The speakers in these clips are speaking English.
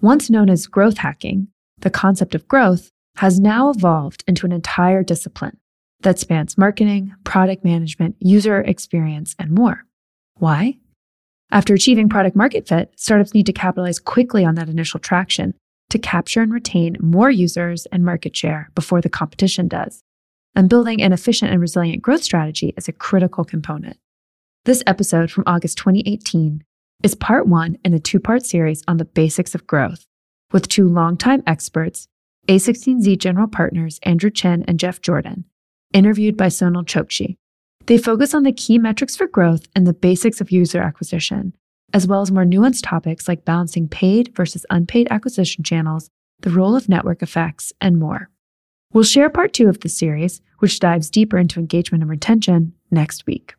Once known as growth hacking, the concept of growth has now evolved into an entire discipline that spans marketing, product management, user experience, and more. Why? After achieving product market fit, startups need to capitalize quickly on that initial traction to capture and retain more users and market share before the competition does. And building an efficient and resilient growth strategy is a critical component. This episode from August 2018 is part one in a two part series on the basics of growth with two longtime experts, A16Z general partners Andrew Chen and Jeff Jordan, interviewed by Sonal Chokshi. They focus on the key metrics for growth and the basics of user acquisition, as well as more nuanced topics like balancing paid versus unpaid acquisition channels, the role of network effects, and more. We'll share part two of the series, which dives deeper into engagement and retention, next week.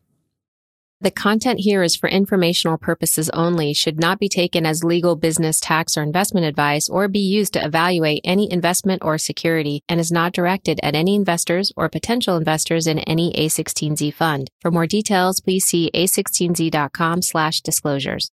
The content here is for informational purposes only, should not be taken as legal, business, tax, or investment advice, or be used to evaluate any investment or security, and is not directed at any investors or potential investors in any A16Z fund. For more details, please see a16z.com slash disclosures.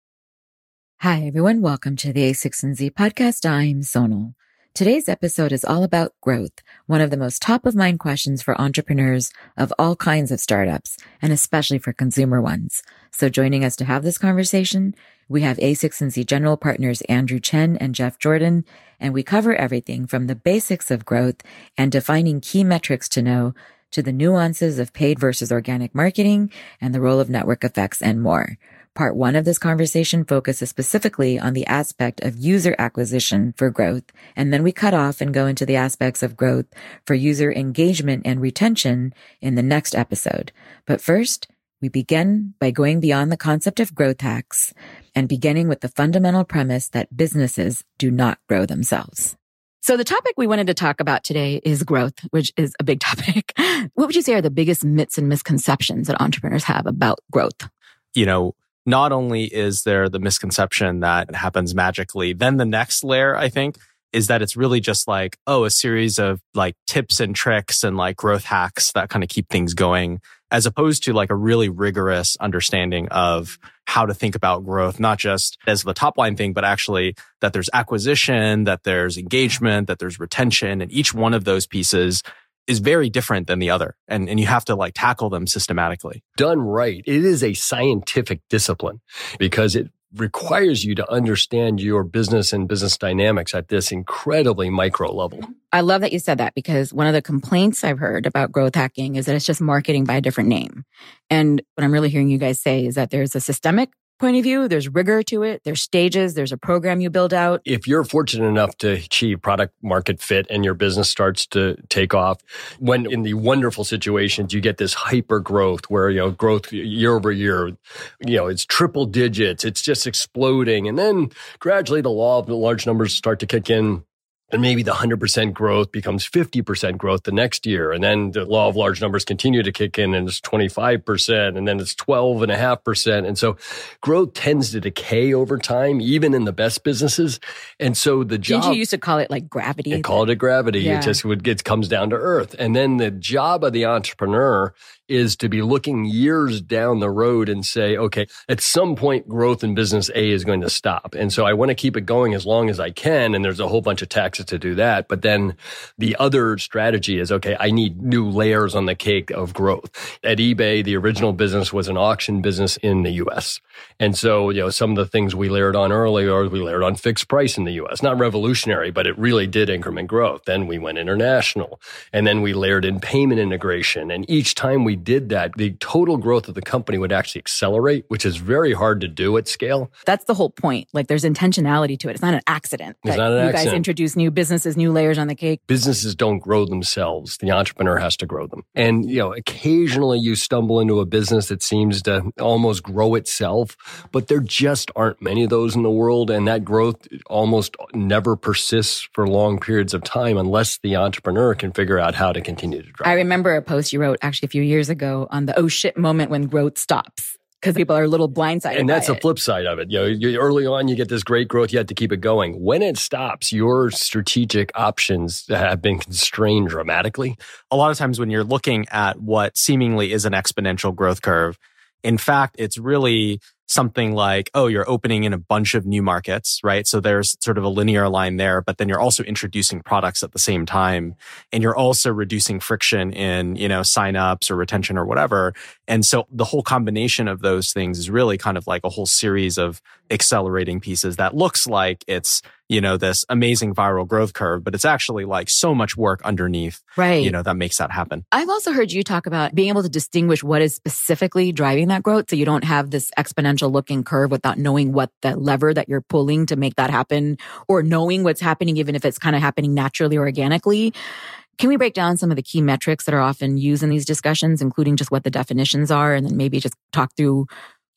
Hi, everyone. Welcome to the A16Z podcast. I'm Sonal. Today's episode is all about growth, one of the most top of mind questions for entrepreneurs of all kinds of startups, and especially for consumer ones. So joining us to have this conversation, we have A16Z general partners Andrew Chen and Jeff Jordan, and we cover everything from the basics of growth and defining key metrics to know to the nuances of paid versus organic marketing and the role of network effects and more. Part one of this conversation focuses specifically on the aspect of user acquisition for growth. And then we cut off and go into the aspects of growth for user engagement and retention in the next episode. But first, we begin by going beyond the concept of growth hacks and beginning with the fundamental premise that businesses do not grow themselves. So the topic we wanted to talk about today is growth, which is a big topic. What would you say are the biggest myths and misconceptions that entrepreneurs have about growth? You know, not only is there the misconception that it happens magically, then the next layer, I think, is that it's really just like, oh, a series of like tips and tricks and like growth hacks that kind of keep things going, as opposed to like a really rigorous understanding of how to think about growth, not just as the top line thing, but actually that there's acquisition, that there's engagement, that there's retention, and each one of those pieces is very different than the other. And, and you have to like tackle them systematically. Done right. It is a scientific discipline because it requires you to understand your business and business dynamics at this incredibly micro level. I love that you said that because one of the complaints I've heard about growth hacking is that it's just marketing by a different name. And what I'm really hearing you guys say is that there's a systemic point of view. There's rigor to it. There's stages. There's a program you build out. If you're fortunate enough to achieve product market fit and your business starts to take off, when in the wonderful situations, you get this hyper growth where, you know, growth year over year, you know, it's triple digits. It's just exploding. And then gradually the law of the large numbers start to kick in and maybe the 100% growth becomes 50% growth the next year. And then the law of large numbers continue to kick in and it's 25% and then it's 12.5%. And so growth tends to decay over time, even in the best businesses. And so the job. Did you used to call it like gravity? I call it gravity. Yeah. It just would, it comes down to earth. And then the job of the entrepreneur is to be looking years down the road and say, okay, at some point growth in business A is going to stop. And so I want to keep it going as long as I can. And there's a whole bunch of to do that. But then the other strategy is, okay, I need new layers on the cake of growth. At eBay, the original business was an auction business in the US. And so, you know, some of the things we layered on earlier, we layered on fixed price in the US. Not revolutionary, but it really did increment growth. Then we went international and then we layered in payment integration. And each time we did that, the total growth of the company would actually accelerate, which is very hard to do at scale. That's the whole point. Like there's intentionality to it. It's not an accident. It's not an you accident. guys introduce new businesses, new layers on the cake. Businesses don't grow themselves. The entrepreneur has to grow them. And, you know, occasionally you stumble into a business that seems to almost grow itself, but there just aren't many of those in the world. And that growth almost never persists for long periods of time unless the entrepreneur can figure out how to continue to drive. I remember a post you wrote actually a few years ago on the oh shit moment when growth stops because people are a little blindsided. And that's the flip side of it. You know, you, early on, you get this great growth, you have to keep it going. When it stops, your strategic options have been constrained dramatically. A lot of times when you're looking at what seemingly is an exponential growth curve, in fact, it's really something like, oh, you're opening in a bunch of new markets, right? So there's sort of a linear line there, but then you're also introducing products at the same time. And you're also reducing friction in, you know, signups or retention or whatever. And so the whole combination of those things is really kind of like a whole series of accelerating pieces that looks like it's, you know, this amazing viral growth curve, but it's actually like so much work underneath, right? You know, that makes that happen. I've also heard you talk about being able to distinguish what is specifically driving that growth. So you don't have this exponential looking curve without knowing what the lever that you're pulling to make that happen or knowing what's happening, even if it's kind of happening naturally or organically. Can we break down some of the key metrics that are often used in these discussions, including just what the definitions are, and then maybe just talk through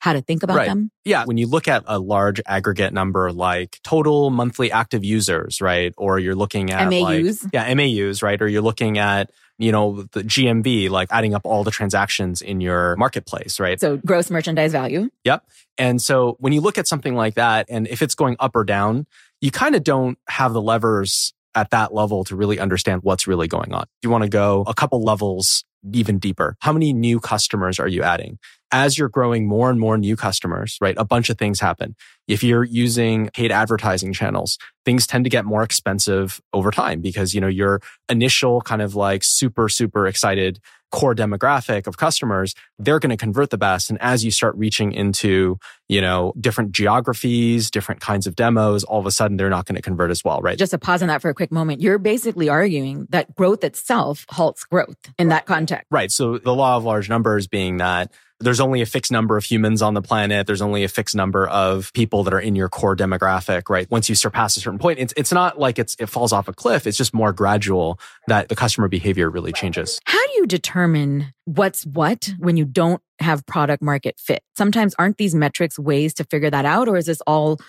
how to think about right. them? Yeah. When you look at a large aggregate number like total monthly active users, right? Or you're looking at MAUs. Like, yeah, MAUs, right? Or you're looking at you know, the GMV, like adding up all the transactions in your marketplace, right? So gross merchandise value. Yep. And so when you look at something like that, and if it's going up or down, you kind of don't have the levers at that level to really understand what's really going on. You want to go a couple levels even deeper. How many new customers are you adding? As you're growing more and more new customers, right? A bunch of things happen. If you're using paid advertising channels, things tend to get more expensive over time because, you know, your initial kind of like super, super excited core demographic of customers, they're going to convert the best. And as you start reaching into, you know, different geographies, different kinds of demos, all of a sudden they're not going to convert as well, right? Just to pause on that for a quick moment, you're basically arguing that growth itself halts growth in that context. Right. So the law of large numbers being that there's only a fixed number of humans on the planet. There's only a fixed number of people that are in your core demographic, right? Once you surpass a certain point, it's, it's not like it's, it falls off a cliff. It's just more gradual that the customer behavior really changes. How do you determine what's what when you don't have product market fit? Sometimes aren't these metrics ways to figure that out? Or is this all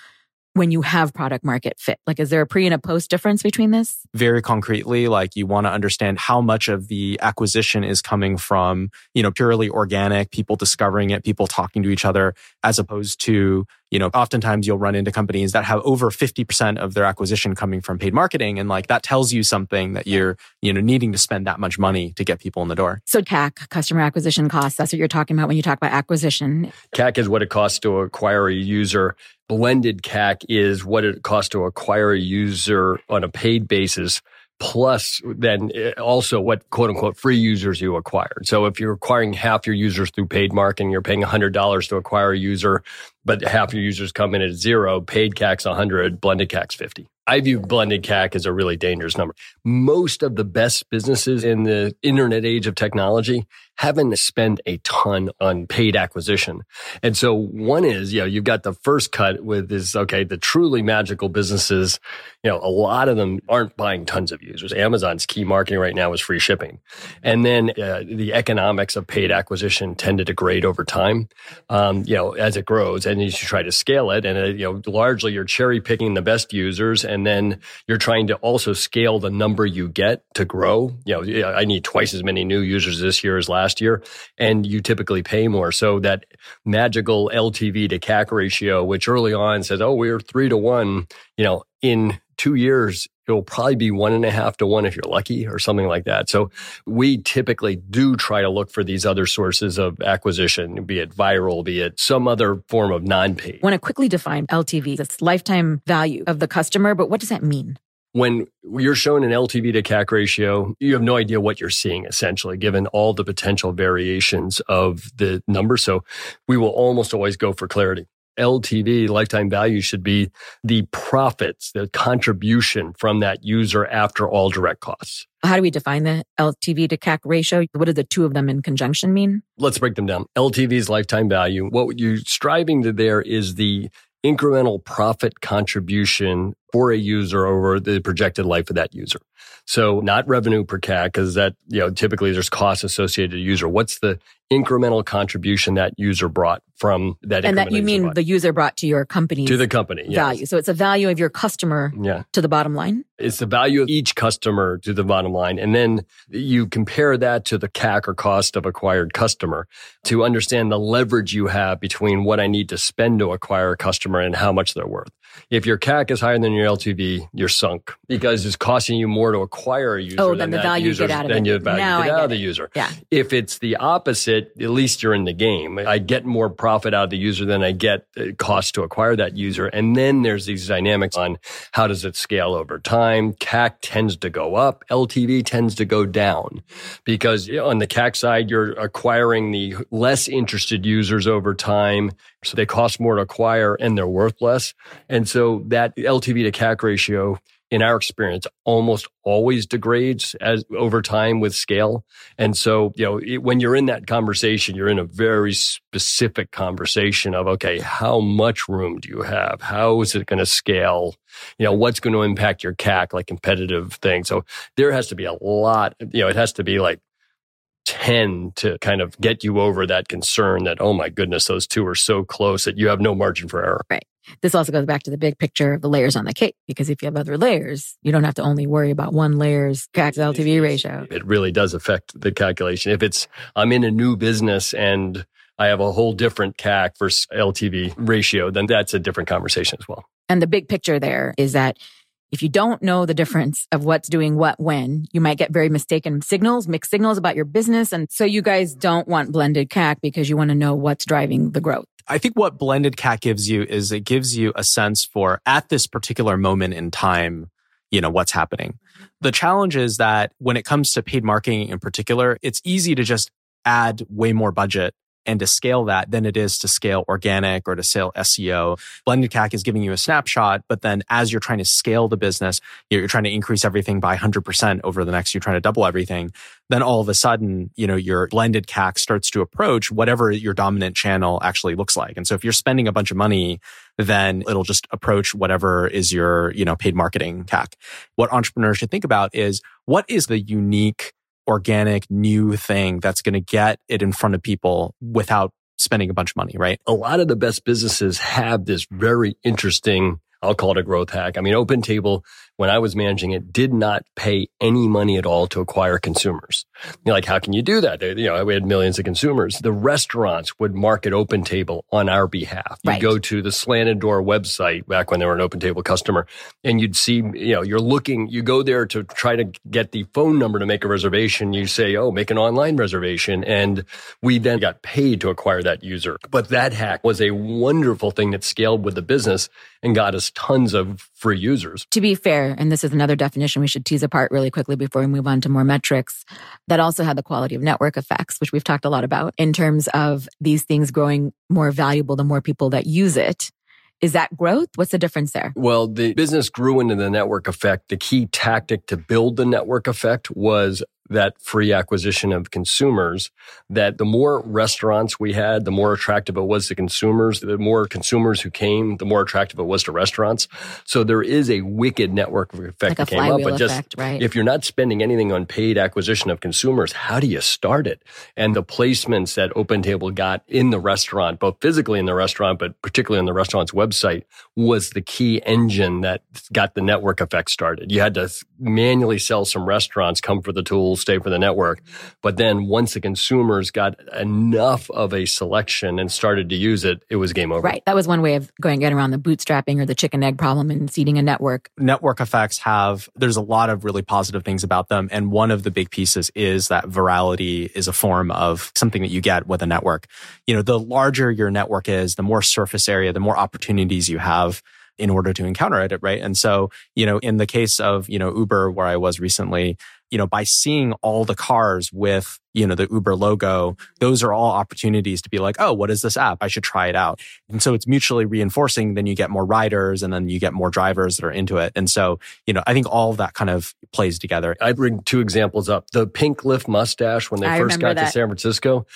when you have product market fit? Like, is there a pre and a post difference between this? Very concretely, like you want to understand how much of the acquisition is coming from, you know, purely organic, people discovering it, people talking to each other, as opposed to, you know, oftentimes you'll run into companies that have over 50% of their acquisition coming from paid marketing. And like that tells you something that you're, you know, needing to spend that much money to get people in the door. So CAC, customer acquisition costs, that's what you're talking about when you talk about acquisition. CAC is what it costs to acquire a user blended CAC is what it costs to acquire a user on a paid basis plus then eh, also what quote unquote free users you acquired. So if you're acquiring half your users through paid marketing, you're paying $100 to acquire a user, but half your users come in at zero, paid CAC's 100, blended CAC's 50. I view blended CAC as a really dangerous number. Most of the best businesses in the internet age of technology haven't spent a ton on paid acquisition. And so one is, you know, you've got the first cut with is, okay, the truly magical businesses, you know, a lot of them aren't buying tons of users. Amazon's key marketing right now is free shipping. And then uh, the economics of paid acquisition tend to degrade over time, um, you know, as it grows and you try to scale it. And, uh, you know, largely you're cherry picking the best users and then you're trying to also scale the number you get to grow. You know, I need twice as many new users this year as last year, and you typically pay more. So that magical LTV to CAC ratio, which early on says, oh, we're three to one, you know, in two years, it'll probably be one and a half to one if you're lucky or something like that. So we typically do try to look for these other sources of acquisition, be it viral, be it some other form of non-paid. Want to quickly define LTV. It's lifetime value of the customer, but what does that mean? when you're showing an LTV to CAC ratio, you have no idea what you're seeing essentially, given all the potential variations of the number. So we will almost always go for clarity. LTV, lifetime value should be the profits, the contribution from that user after all direct costs. How do we define the LTV to CAC ratio? What do the two of them in conjunction mean? Let's break them down. LTV is lifetime value. What you're striving to there is the incremental profit contribution for a user over the projected life of that user. So not revenue per CAC, because that, you know, typically there's costs associated to user. What's the incremental contribution that user brought from that? And that you mean brought? the user brought to your company to the company yes. value. So it's a value of your customer yeah. to the bottom line. It's the value of each customer to the bottom line. And then you compare that to the CAC or cost of acquired customer to understand the leverage you have between what I need to spend to acquire a customer and how much they're worth. If your CAC is higher than your LTV, you're sunk because it's costing you more to acquire a user. Oh, than the value you get out of than it. you value Now get out of the it. user. Yeah. If it's the opposite, at least you're in the game. I get more profit out of the user than I get uh, cost to acquire that user. And then there's these dynamics on how does it scale over time. CAC tends to go up. LTV tends to go down because on the CAC side, you're acquiring the less interested users over time. So they cost more to acquire and they're worth less. And so that LTV to CAC ratio in our experience almost always degrades as over time with scale. And so, you know, it, when you're in that conversation, you're in a very specific conversation of, okay, how much room do you have? How is it going to scale? You know, what's going to impact your CAC, like competitive things. So there has to be a lot, you know, it has to be like 10 to kind of get you over that concern that, oh my goodness, those two are so close that you have no margin for error. This also goes back to the big picture of the layers on the cake, because if you have other layers, you don't have to only worry about one layer's CAC to LTV ratio. It really does affect the calculation. If it's, I'm in a new business and I have a whole different CAC versus LTV ratio, then that's a different conversation as well. And the big picture there is that if you don't know the difference of what's doing what when, you might get very mistaken signals, mixed signals about your business. And so you guys don't want blended CAC because you want to know what's driving the growth. I think what blended CAC gives you is it gives you a sense for at this particular moment in time, you know, what's happening. The challenge is that when it comes to paid marketing in particular, it's easy to just add way more budget and to scale that than it is to scale organic or to scale SEO. Blended CAC is giving you a snapshot, but then as you're trying to scale the business, you're trying to increase everything by 100% over the next, you're trying to double everything. Then all of a sudden, you know, your blended CAC starts to approach whatever your dominant channel actually looks like. And so if you're spending a bunch of money, then it'll just approach whatever is your, you know, paid marketing CAC. What entrepreneurs should think about is what is the unique organic new thing that's going to get it in front of people without spending a bunch of money, right? A lot of the best businesses have this very interesting, I'll call it a growth hack. I mean, OpenTable, when I was managing it, did not pay any money at all to acquire consumers. You're like, how can you do that? They, you know, we had millions of consumers. The restaurants would market OpenTable on our behalf. You Right. go to the Slanted Door website back when they were an OpenTable customer, and you'd see, you know, you're looking, you go there to try to get the phone number to make a reservation. You say, oh, make an online reservation. And we then got paid to acquire that user. But that hack was a wonderful thing that scaled with the business and got us tons of free users. To be fair, and this is another definition we should tease apart really quickly before we move on to more metrics, that also had the quality of network effects, which we've talked a lot about in terms of these things growing more valuable the more people that use it. Is that growth? What's the difference there? Well, the business grew into the network effect. The key tactic to build the network effect was that free acquisition of consumers that the more restaurants we had, the more attractive it was to consumers. The more consumers who came, the more attractive it was to restaurants. So there is a wicked network effect Like that came up. But just effect, right? if you're not spending anything on paid acquisition of consumers, how do you start it? And the placements that OpenTable got in the restaurant, both physically in the restaurant, but particularly on the restaurant's website, was the key engine that got the network effect started. You had to manually sell some restaurants, come for the tools, stay for the network. But then once the consumers got enough of a selection and started to use it, it was game over. Right. That was one way of going get around the bootstrapping or the chicken egg problem and seeding a network. network effects have there's a lot of really positive things about them and one of the big pieces is that virality is a form of something that you get with a network you know the larger your network is the more surface area the more opportunities you have in order to encounter it right and so you know in the case of you know uber where i was recently you know by seeing all the cars with you know the uber logo those are all opportunities to be like oh what is this app i should try it out and so it's mutually reinforcing then you get more riders and then you get more drivers that are into it and so you know i think all of that kind of plays together I bring two examples up. The pink Lyft mustache when they I first remember got to. San Francisco.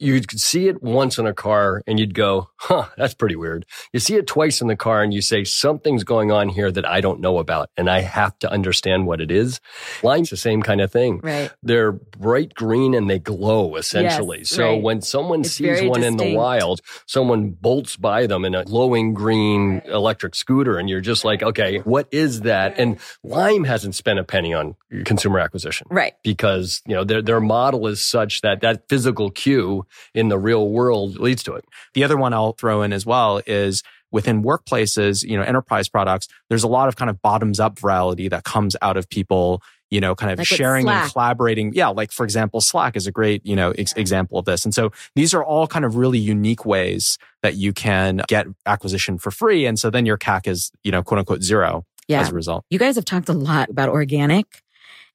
You could see it once in a car and you'd go, huh, that's pretty weird. You see it twice in the car and you say, something's going on here that I don't know about and I have to understand what it is. Lime's the same kind of thing. Right. They're bright green and they glow essentially. Yes, so right. when someone It's sees one in the wild, someone bolts by them in a glowing green electric scooter and you're just like, okay, what is that? And Lime hasn't spent a penny on consumer acquisition Right. because, you know, their, their model is such that that physical cue in the real world leads to it. The other one I'll throw in as well is within workplaces, you know, enterprise products, there's a lot of kind of bottoms up virality that comes out of people you know, kind of Like sharing and collaborating. Yeah. Like, for example, Slack is a great, you know, ex- example of this. And so these are all kind of really unique ways that you can get acquisition for free. And so then your CAC is, you know, quote unquote zero Yeah. as a result. You guys have talked a lot about organic.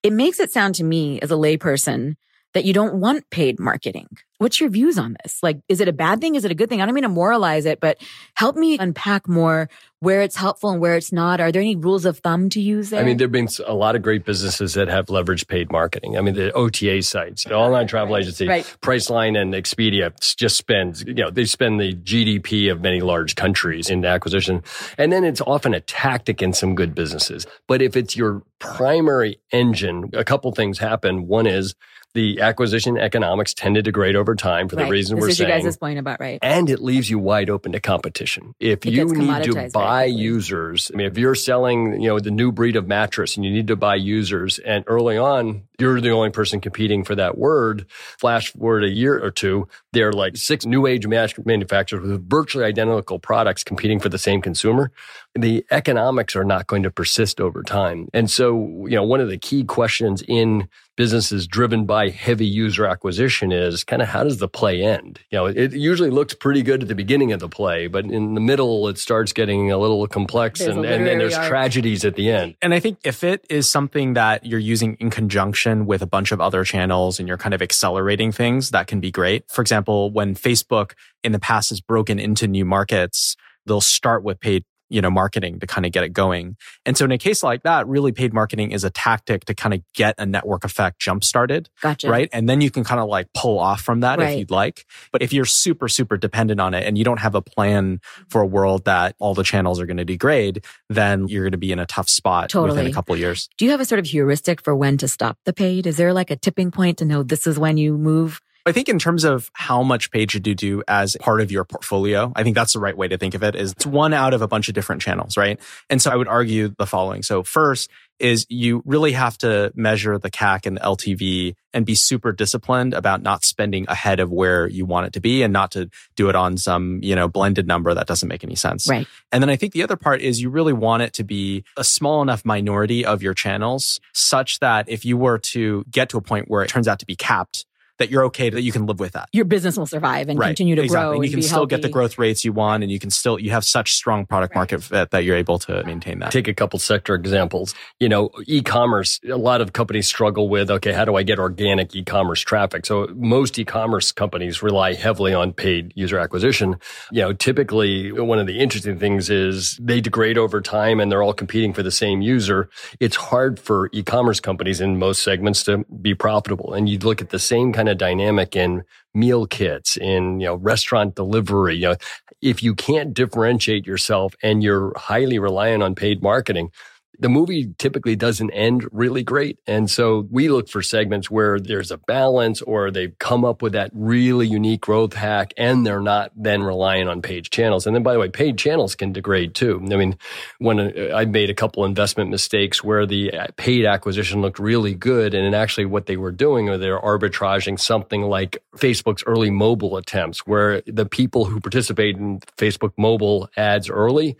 It makes it sound to me as a layperson that you don't want paid marketing. What's your views on this? Like, is it a bad thing? Is it a good thing? I don't mean to moralize it, but help me unpack more where it's helpful and where it's not. Are there any rules of thumb to use there? I mean, there have been a lot of great businesses that have leveraged paid marketing. I mean, the OTA sites, the online travel agency, Right. Priceline and Expedia just spend, you know, they spend the GDP of many large countries in acquisition. And then it's often a tactic in some good businesses. But if it's your primary engine, a couple things happen. One is the acquisition economics tend to degrade over time for the reason this we're is saying you guys' point about right. and it leaves you wide open to competition. If It you need to buy users, I mean, if you're selling, you know, the new breed of mattress and you need to buy users and early on, you're the only person competing for that word. Flash forward a year or two, there are like six new age match manufacturers with virtually identical products competing for the same consumer. The economics are not going to persist over time. And so, you know, one of the key questions in businesses driven by heavy user acquisition is kind of how does the play end? You know, it usually looks pretty good at the beginning of the play, but in the middle, it starts getting a little complex There's and, and then there's arc. tragedies at the end. And I think if it is something that you're using in conjunction with a bunch of other channels and you're kind of accelerating things, that can be great. For example, when Facebook in the past has broken into new markets, they'll start with paid you know marketing to kind of get it going and so in a case like that really paid marketing is a tactic to kind of get a network effect jump started Gotcha. right and then you can kind of like pull off from that Right. if you'd like but if you're super super dependent on it and you don't have a plan for a world that all the channels are going to degrade then you're going to be in a tough spot within a couple of years Do you have a sort of heuristic for when to stop the paid? Is there like a tipping point to know this is when you move? I think in terms of how much paid should you do as part of your portfolio, I think that's the right way to think of it is it's one out of a bunch of different channels, right? And so I would argue the following. So first is you really have to measure the CAC and the LTV and be super disciplined about not spending ahead of where you want it to be and not to do it on some, you know, blended number that doesn't make any sense. Right. And then I think the other part is you really want it to be a small enough minority of your channels such that if you were to get to a point where it turns out to be capped, that you're okay, that you can live with that. Your business will survive and continue to exactly. grow. And you can be still get the growth rates you want, and you can still you have such strong product market fit that you're able to maintain that. Take a couple sector examples. You know, e-commerce, a lot of companies struggle with, okay, how do I get organic e-commerce traffic? So most e-commerce companies rely heavily on paid user acquisition. You know, typically one of the interesting things is they degrade over time and they're all competing for the same user. It's hard for e-commerce companies in most segments to be profitable. And you look at the same kind of dynamic in meal kits, in, you know, restaurant delivery, you know, if you can't differentiate yourself and you're highly reliant on paid marketing, the movie typically doesn't end really great. And so we look for segments where there's a balance or they've come up with that really unique growth hack and they're not then relying on paid channels. And then by the way, paid channels can degrade too. I mean, when uh, I made a couple investment mistakes where the uh, paid acquisition looked really good and actually what they were doing or they're arbitraging something like Facebook's early mobile attempts where the people who participate in Facebook mobile ads early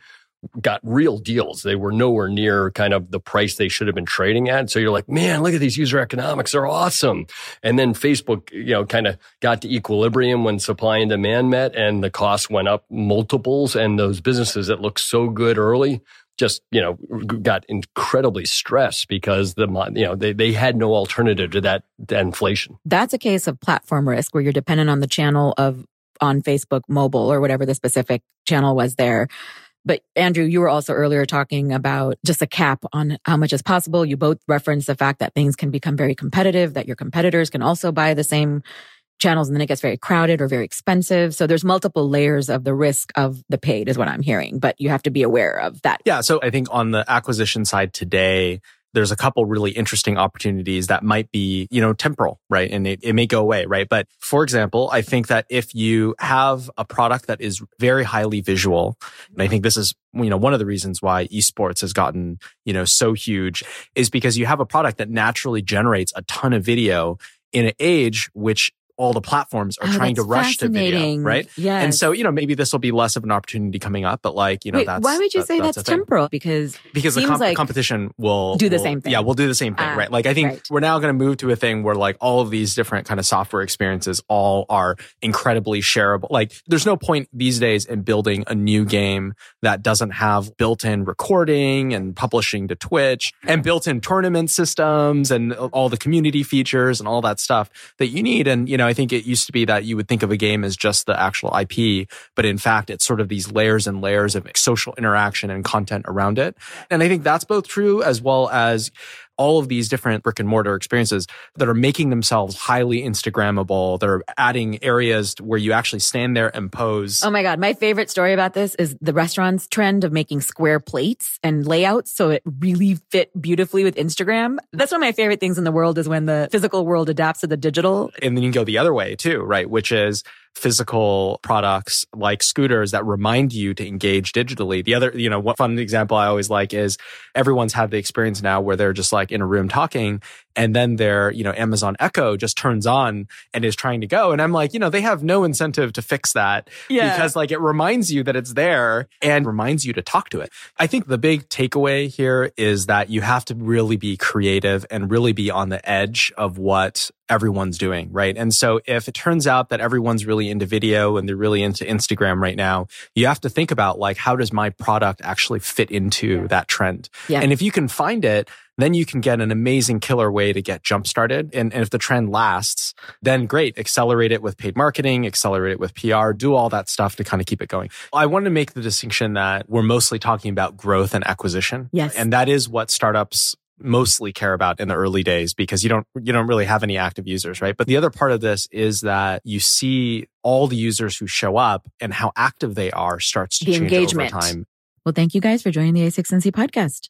got real deals. They were nowhere near kind of the price they should have been trading at. So you're like, man, look at these user economics. They're awesome. And then Facebook, you know, kind of got to equilibrium when supply and demand met and the costs went up multiples. And those businesses that looked so good early just, you know, got incredibly stressed because the, you know, they, they had no alternative to that, that inflation. That's a case of platform risk where you're dependent on the channel of on Facebook mobile or whatever the specific channel was there. But Andrew, you were also earlier talking about just a cap on how much is possible. You both referenced the fact that things can become very competitive, that your competitors can also buy the same channels and then it gets very crowded or very expensive. So there's multiple layers of the risk of the paid is what I'm hearing, but you have to be aware of that. Yeah. So I think on the acquisition side today, there's a couple really interesting opportunities that might be, you know, temporal, right? And it, it may go away, right? But for example, I think that if you have a product that is very highly visual, and I think this is, you know, one of the reasons why esports has gotten, you know, so huge is because you have a product that naturally generates a ton of video in an age which all the platforms are Oh, trying to rush to video, right? Yeah. And so, you know, maybe this will be less of an opportunity coming up, but like, you know, Wait, that's why would you that- say that's that's, temporal? Because because the comp- like- competition will Do the will- same thing. Yeah, we'll do the same thing, Ah, right? Like I think right. we're now going to move to a thing where like all of these different kind of software experiences all are incredibly shareable. Like there's no point these days in building a new game that doesn't have built-in recording and publishing to Twitch and built-in tournament systems and all the community features and all that stuff that you need. And you know, I think it used to be that you would think of a game as just the actual IP, but in fact, it's sort of these layers and layers of social interaction and content around it. And I think that's both true as well as all of these different brick and mortar experiences that are making themselves highly Instagrammable. They're adding areas where you actually stand there and pose. Oh my God. My favorite story about this is the restaurant's trend of making square plates and layouts so it really fit beautifully with Instagram. That's one of my favorite things in the world is when the physical world adapts to the digital. and then you can go the other way too, right? Which is physical products like scooters that remind you to engage digitally. The other, you know, one fun example I always like is everyone's had the experience now where they're just like in a room talking and then their, you know, Amazon Echo just turns on and is trying to go. And I'm like, you know, they have no incentive to fix that yeah. because like it reminds you that it's there and reminds you to talk to it. I think the big takeaway here is that you have to really be creative and really be on the edge of what everyone's doing, right? And so if it turns out that everyone's really into video and they're really into Instagram right now, you have to think about like, how does my product actually fit into that trend? Yeah. And if you can find it, then you can get an amazing killer way to get jump started. And, and if the trend lasts, then great, accelerate it with paid marketing, accelerate it with PR, do all that stuff to kind of keep it going. I want to make the distinction that we're mostly talking about growth and acquisition. Yes. And that is what startups mostly care about in the early days because you don't you don't really have any active users right but the other part of this is that you see all the users who show up and how active they are starts to The change engagement. over time Well, thank you guys for joining the A16Z podcast.